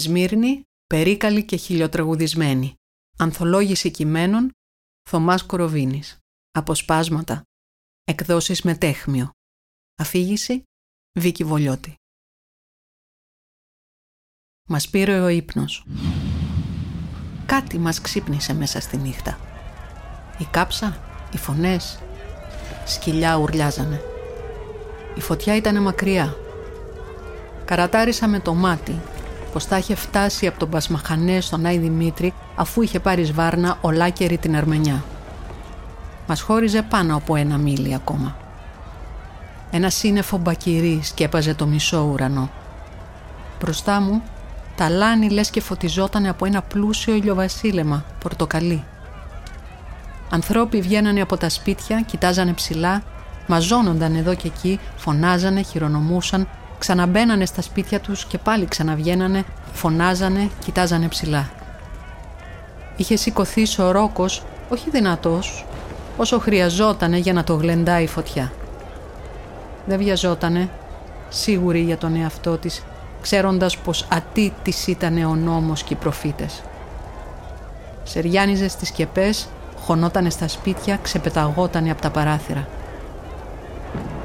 Σμύρνη, περίκαλη και χιλιοτραγουδισμένη. Ανθολόγηση κειμένων, Θωμάς Κοροβίνης. Αποσπάσματα. Εκδόσεις με τέχμιο. Αφήγηση, Βίκη Βολιώτη. Μας πήρε ο ύπνος. Κάτι μας ξύπνησε μέσα στη νύχτα. Η κάψα, οι φωνές, σκυλιά ουρλιάζανε. Η φωτιά ήταν μακριά. Καρατάρισα με το μάτι πως θα είχε φτάσει από τον Πασμαχανέ στον Άι Δημήτρη αφού είχε πάρει σβάρνα ολάκερη την Αρμενιά. Μας χώριζε πάνω από ένα μίλι ακόμα. Ένα σύννεφο μπακυρί σκέπαζε το μισό ουρανό. Μπροστά μου τα λάνη λες και φωτιζόταν από ένα πλούσιο ηλιοβασίλεμα, πορτοκαλί. Ανθρώποι βγαίνανε από τα σπίτια, κοιτάζανε ψηλά, μαζώνονταν εδώ και εκεί, φωνάζανε, χειρονομούσαν, ξαναμπαίνανε στα σπίτια τους και πάλι ξαναβγαίνανε, φωνάζανε, κοιτάζανε ψηλά. Είχε σηκωθεί σωρόκος, όχι δυνατός, όσο χρειαζότανε για να το γλεντάει η φωτιά. Δεν βιαζότανε, σίγουρη για τον εαυτό της, ξέροντας πως ατήτης ήταν ο νόμος και οι προφήτες. Σεριάνιζε στις σκεπές, χωνότανε στα σπίτια, ξεπεταγότανε από τα παράθυρα.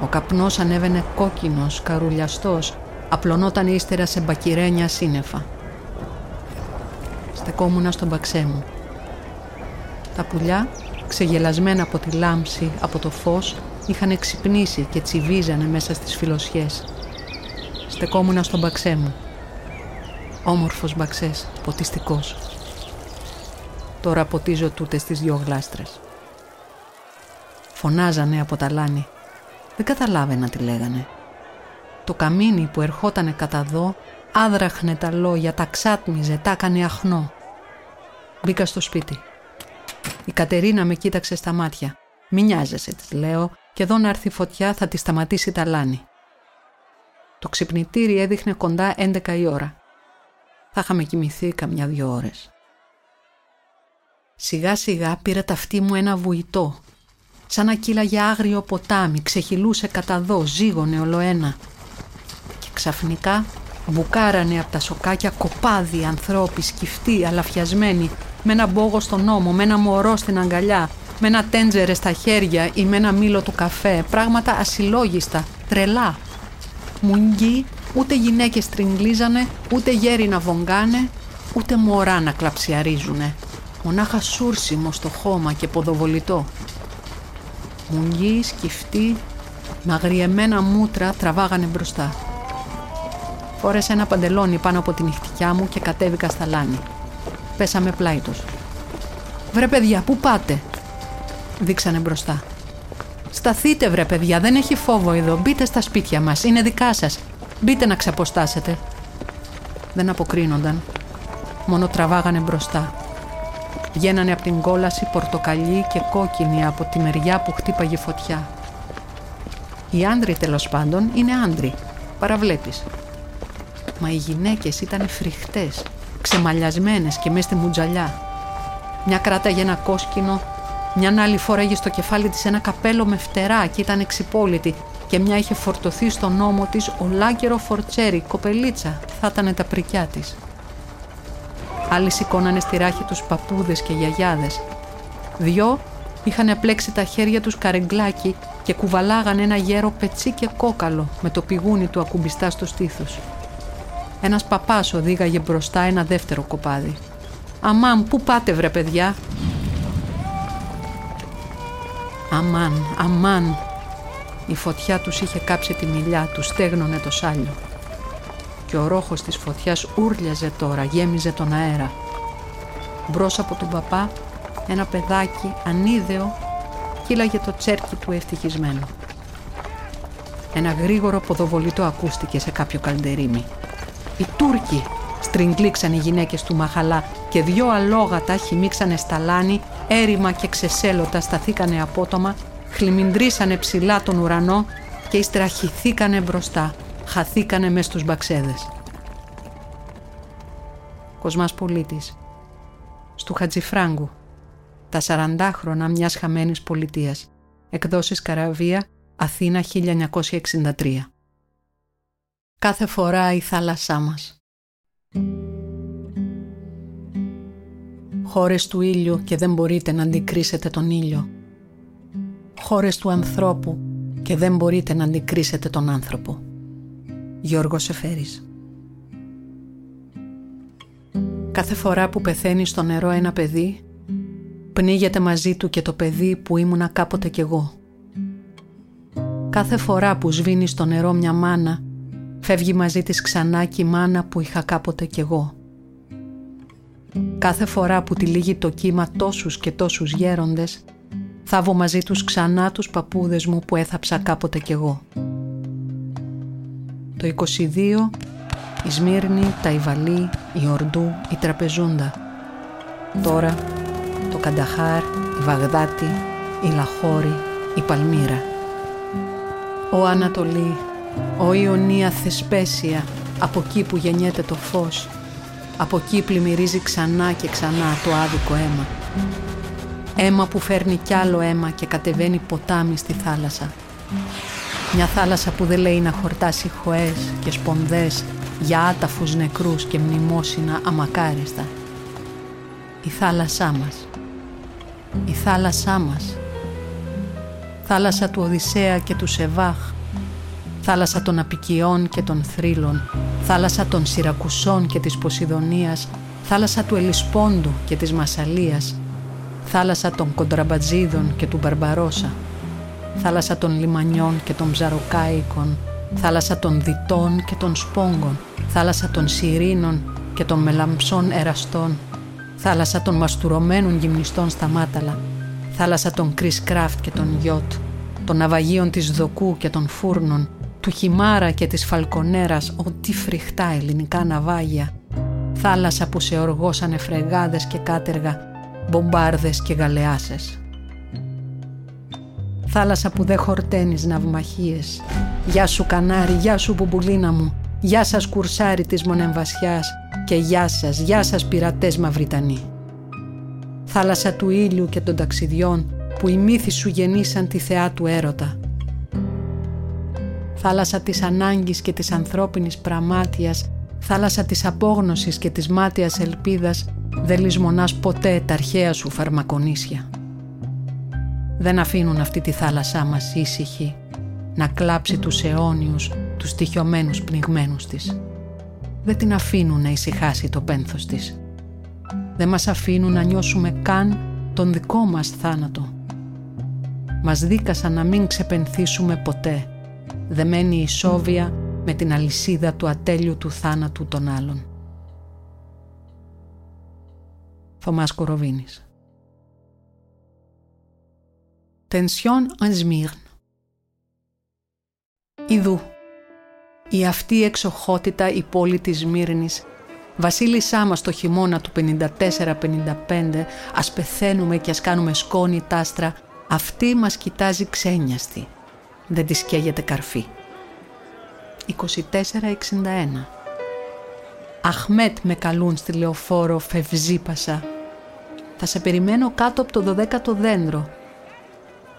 Ο καπνός ανέβαινε κόκκινος, καρουλιαστός, απλωνόταν ύστερα σε μπακυρένια σύννεφα. Στεκόμουνα στον παξέ μου. Τα πουλιά, ξεγελασμένα από τη λάμψη, από το φως, είχαν ξυπνήσει και τσιβίζανε μέσα στις φιλοσιές. Στεκόμουνα στον μπαξέ μου. Όμορφος μπαξές, ποτιστικός. Τώρα ποτίζω τούτες στις δυο γλάστρες. Φωνάζανε από τα λάνη. Δεν καταλάβαινα τι λέγανε. Το καμίνι που ερχότανε κατά δω άδραχνε τα λόγια, τα ξάτμιζε, τα έκανε αχνό. Μπήκα στο σπίτι. Η Κατερίνα με κοίταξε στα μάτια. Μη νοιάζεσαι, της λέω, και εδώ να έρθει φωτιά θα τη σταματήσει τα λάνη. Το ξυπνητήρι έδειχνε κοντά 11 η ώρα. Θα είχαμε κοιμηθεί καμιά δυο ώρες. Σιγά σιγά πήρε ταυτί μου ένα βουητό σαν να κύλαγε άγριο ποτάμι, ξεχυλούσε κατά δω, ζήγωνε ολοένα. Και ξαφνικά μπουκάρανε από τα σοκάκια κοπάδι ανθρώποι, σκυφτοί, αλαφιασμένοι, με ένα μπόγο στον ώμο, με ένα μωρό στην αγκαλιά, με ένα τέντζερε στα χέρια ή με ένα μήλο του καφέ, πράγματα ασυλλόγιστα, τρελά. Μουγγί, ούτε γυναίκες τριγκλίζανε, ούτε γέροι να βογγάνε, ούτε μωρά να κλαψιαρίζουνε. Μονάχα σούρσιμο στο χώμα και ποδοβολητό. Μουγγί, σκυφτοί, με αγριεμένα μούτρα τραβάγανε μπροστά. Φόρεσα ένα παντελόνι πάνω από την νυχτικιά μου και κατέβηκα στα λάνη. Πέσαμε πλάι τους. «Βρε παιδιά, πού πάτε» δείξανε μπροστά. «Σταθείτε βρε παιδιά, δεν έχει φόβο εδώ, μπείτε στα σπίτια μας, είναι δικά σας. Μπείτε να ξαποστάσετε». Δεν αποκρίνονταν, μόνο τραβάγανε μπροστά. Βγαίνανε από την κόλαση πορτοκαλί και κόκκινη από τη μεριά που χτύπαγε φωτιά. Οι άντροι τέλος πάντων είναι άντροι. Παραβλέπεις. Μα οι γυναίκες ήταν φρικτές, ξεμαλιασμένες και μέσα στη μουτζαλιά. Μια κράταγε ένα κόσκινο, μια άλλη φόραγε στο κεφάλι της ένα καπέλο με φτερά και ήταν εξυπόλυτη και μια είχε φορτωθεί στον ώμο της ολάκερο φορτσέρι, κοπελίτσα, θα ήταν τα πρικιά της. Άλλοι σηκώνανε στη ράχη τους παππούδες και γιαγιάδες. Δυο είχαν απλέξει τα χέρια τους καρεγκλάκι και κουβαλάγανε ένα γέρο πετσί και κόκαλο με το πηγούνι του ακουμπιστά στο στήθος. Ένας παπάς οδήγαγε μπροστά ένα δεύτερο κοπάδι. «Αμάν, πού πάτε βρε παιδιά» Αμάν, αμάν. Η φωτιά τους είχε κάψει τη μιλιά, τους στέγνωνε το σάλιο και ο ρόχος της φωτιάς ούρλιαζε τώρα, γέμιζε τον αέρα. Μπρος από τον παπά ένα παιδάκι ανίδεο κύλαγε το τσέρκι του ευτυχισμένου. Ένα γρήγορο ποδοβολητό ακούστηκε σε κάποιο καλντερίμι. Οι Τούρκοι στριγκλίξαν οι γυναίκες του Μαχαλά και δυο αλόγατα χυμίξανε στα λάνη, έρημα και ξεσέλωτα σταθήκανε απότομα, χλιμιντρήσανε ψηλά τον ουρανό και ύστερα μπροστά, χαθήκανε μες στους μπαξέδες. Κοσμάς Πολίτης Στου Χατζηφράγκου Τα 40 χρόνια μιας χαμένης πολιτείας Εκδόσεις Καραβία Αθήνα 1963 Κάθε φορά η θάλασσά μας Χώρες του ήλιου και δεν μπορείτε να αντικρίσετε τον ήλιο. Χώρες του ανθρώπου και δεν μπορείτε να αντικρίσετε τον άνθρωπο. Γιώργος Σεφέρης Κάθε φορά που πεθαίνει στο νερό ένα παιδί, πνίγεται μαζί του και το παιδί που ήμουνα κάποτε κι εγώ. Κάθε φορά που σβήνει στο νερό μια μάνα, φεύγει μαζί της ξανά και η μάνα που είχα κάποτε κι εγώ. Κάθε φορά που τυλίγει το κύμα τόσους και τόσους γέροντες, θάβω μαζί τους ξανά τους παππούδες μου που έθαψα κάποτε κι εγώ. Το 22, η Σμύρνη, τα Ιβαλή, η Ορντού, η Τραπεζούντα. Τώρα, το Κανταχάρ, η Βαγδάτη, η Λαχώρη, η Παλμύρα. Ο Ανατολή, ο Ιωνία Θεσπέσια, από εκεί που γεννιέται το φως, από εκεί πλημμυρίζει ξανά και ξανά το άδικο αίμα. Αίμα που φέρνει κι άλλο αίμα και κατεβαίνει ποτάμι στη θάλασσα. Μια θάλασσα που δεν λέει να χορτάσει χωές και σπονδές για άταφους νεκρούς και μνημόσυνα αμακάριστα. Η θάλασσά μας. Η θάλασσά μας. Θάλασσα του Οδυσσέα και του Σεβάχ. Θάλασσα των απικιών και των θρύλων. Θάλασσα των Σιρακουσών και της Ποσειδονίας. Θάλασσα του Ελισπόντου και της Μασαλίας. Θάλασσα των Κοντραμπατζίδων και του Μπαρμπαρόσα. Θάλασσα των Λιμανιών και των Ψαροκάικων. Θάλασσα των Διτών και των Σπόγκων. Θάλασσα των Σιρήνων και των Μελαμψών Εραστών. Θάλασσα των μαστουρωμένων γυμνιστών στα Μάταλα. Θάλασσα των Κρίς Κράφτ και των Γιώτ. Των ναυαγίων της Δοκού και των Φούρνων. Του Χιμάρα και της Φαλκονέρας. Ό,τι φρικτά ελληνικά ναυάγια. Θάλασσα που σε οργώσανε φρεγάδες και κάτεργα. Μπομπάρδες και γαλεάσες θάλασσα που δεν χορταίνεις ναυμαχίες. Γεια σου κανάρι, γεια σου μπουμπουλίνα μου, γεια σας κουρσάρι της μονεμβασιάς και γεια σας, γεια σας πειρατές μαυριτανοί. Θάλασσα του ήλιου και των ταξιδιών που οι μύθοι σου γεννήσαν τη θεά του έρωτα. Θάλασσα της ανάγκης και της ανθρώπινης πραμάτιας, θάλασσα της απόγνωσης και της μάτιας ελπίδας, δεν λησμονάς ποτέ τα αρχαία σου φαρμακονίσια δεν αφήνουν αυτή τη θάλασσά μας ήσυχη να κλάψει τους αιώνιους, τους στοιχειωμένους πνιγμένους της. Δεν την αφήνουν να ησυχάσει το πένθος της. Δεν μας αφήνουν να νιώσουμε καν τον δικό μας θάνατο. Μας δίκασαν να μην ξεπενθήσουμε ποτέ, δεμένη η σόβια με την αλυσίδα του ατέλειου του θάνατου των άλλων. Θωμάς Κοροβίνης Tension en Smyrne. Ιδού. Η αυτή εξοχότητα η πόλη της Σμύρνης Βασίλισσά μας το χειμώνα του 54-55 ας πεθαίνουμε και ας κάνουμε σκόνη τάστρα αυτή μας κοιτάζει ξένιαστη. Δεν της καίγεται καρφί. 24-61 Αχμέτ με καλούν στη λεωφόρο φευζίπασα. Θα σε περιμένω κάτω από το 12ο δέντρο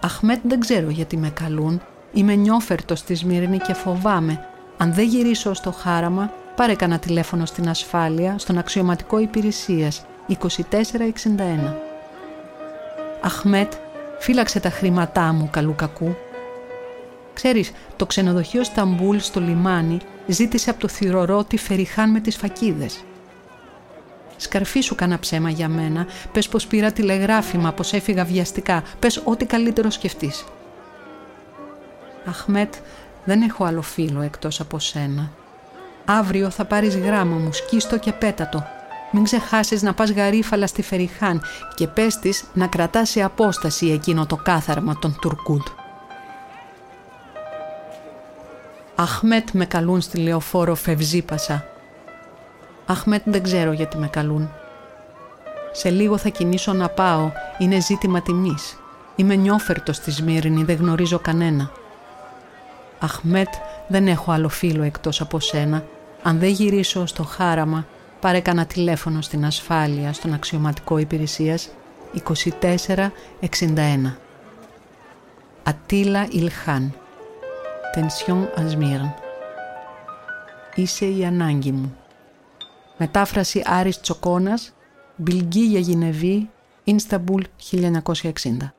Αχμέτ δεν ξέρω γιατί με καλούν. Είμαι νιόφερτος στη Σμύρνη και φοβάμαι. Αν δεν γυρίσω στο χάραμα, πάρε κανένα τηλέφωνο στην ασφάλεια, στον αξιωματικό υπηρεσίας 2461. Αχμέτ, φύλαξε τα χρήματά μου καλού κακού. Ξέρεις, το ξενοδοχείο Σταμπούλ στο λιμάνι ζήτησε από το θυρωρό τη Φεριχάν με τις φακίδες. Σκαρφίσου κανένα ψέμα για μένα. Πες πως πήρα τηλεγράφημα, πως έφυγα βιαστικά. Πες ό,τι καλύτερο σκεφτείς. Αχμέτ, δεν έχω άλλο φίλο εκτός από σένα. Αύριο θα πάρεις γράμμα μου, σκίστο και πέτατο. Μην ξεχάσεις να πας γαρίφαλα στη Φεριχάν και πες της να κρατάς σε απόσταση εκείνο το κάθαρμα των Τουρκούντ. Αχμέτ με καλούν στη λεωφόρο Φευζίπασα Αχμέτ δεν ξέρω γιατί με καλούν. Σε λίγο θα κινήσω να πάω. Είναι ζήτημα τιμής. Είμαι νιόφερτος στη Σμύρνη, δεν γνωρίζω κανένα. Αχμέτ, δεν έχω άλλο φίλο εκτός από σένα. Αν δεν γυρίσω στο χάραμα, πάρε κανένα τηλέφωνο στην ασφάλεια, στον αξιωματικό υπηρεσίας 2461. Ατίλα Ιλχάν. Τενσιόν Ασμύρν. Είσαι η ανάγκη μου. Μετάφραση Άρης Τσοκόνας Μπιλγκή για Γινεβή, Ινσταμπούλ 1960.